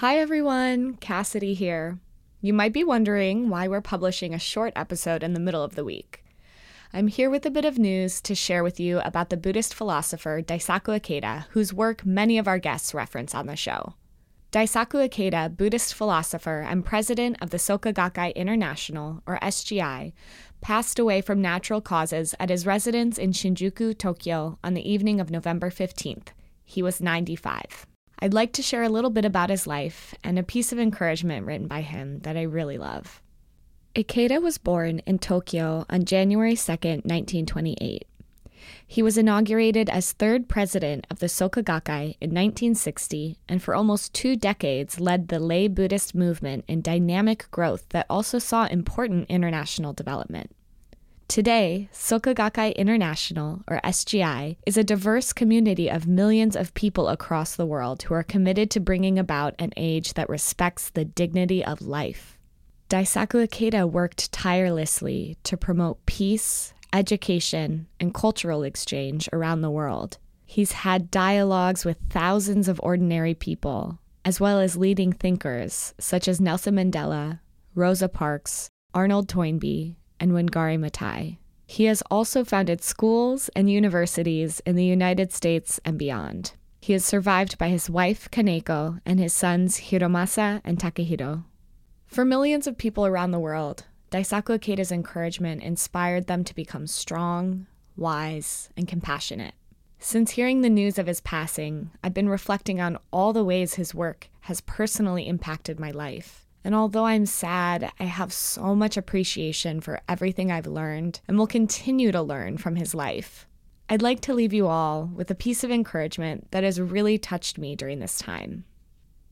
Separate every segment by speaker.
Speaker 1: Hi everyone, Cassidy here. You might be wondering why we're publishing a short episode in the middle of the week. I'm here with a bit of news to share with you about the Buddhist philosopher Daisaku Ikeda, whose work many of our guests reference on the show. Daisaku Ikeda, Buddhist philosopher and president of the Soka Gakkai International, or SGI, passed away from natural causes at his residence in Shinjuku, Tokyo, on the evening of November 15th. He was 95. I'd like to share a little bit about his life and a piece of encouragement written by him that I really love. Ikeda was born in Tokyo on January 2, 1928. He was inaugurated as third president of the Soka Gakkai in 1960 and for almost two decades led the lay Buddhist movement in dynamic growth that also saw important international development. Today, Soka Gakkai International, or SGI, is a diverse community of millions of people across the world who are committed to bringing about an age that respects the dignity of life. Daisaku Ikeda worked tirelessly to promote peace, education, and cultural exchange around the world. He's had dialogues with thousands of ordinary people, as well as leading thinkers such as Nelson Mandela, Rosa Parks, Arnold Toynbee, and Wangari Maathai. He has also founded schools and universities in the United States and beyond. He is survived by his wife, Kaneko, and his sons, Hiromasa and Takehiro. For millions of people around the world, Daisaku Ikeda's encouragement inspired them to become strong, wise, and compassionate. Since hearing the news of his passing, I've been reflecting on all the ways his work has personally impacted my life. And although I'm sad, I have so much appreciation for everything I've learned and will continue to learn from his life. I'd like to leave you all with a piece of encouragement that has really touched me during this time.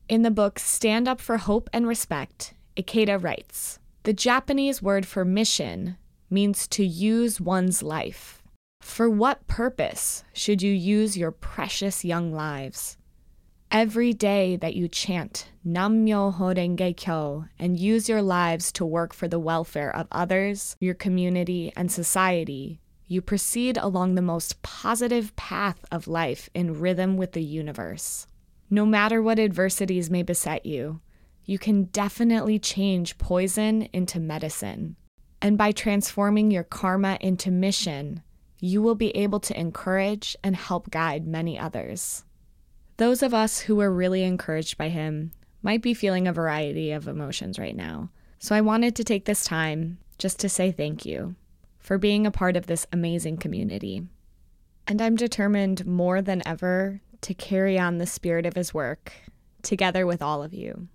Speaker 1: In the book Stand Up for Hope and Respect, Ikeda writes The Japanese word for mission means to use one's life. For what purpose should you use your precious young lives? Every day that you chant Nam-myoho-renge-kyo and use your lives to work for the welfare of others, your community, and society, you proceed along the most positive path of life in rhythm with the universe. No matter what adversities may beset you, you can definitely change poison into medicine. And by transforming your karma into mission, you will be able to encourage and help guide many others. Those of us who were really encouraged by him might be feeling a variety of emotions right now. So I wanted to take this time just to say thank you for being a part of this amazing community. And I'm determined more than ever to carry on the spirit of his work together with all of you.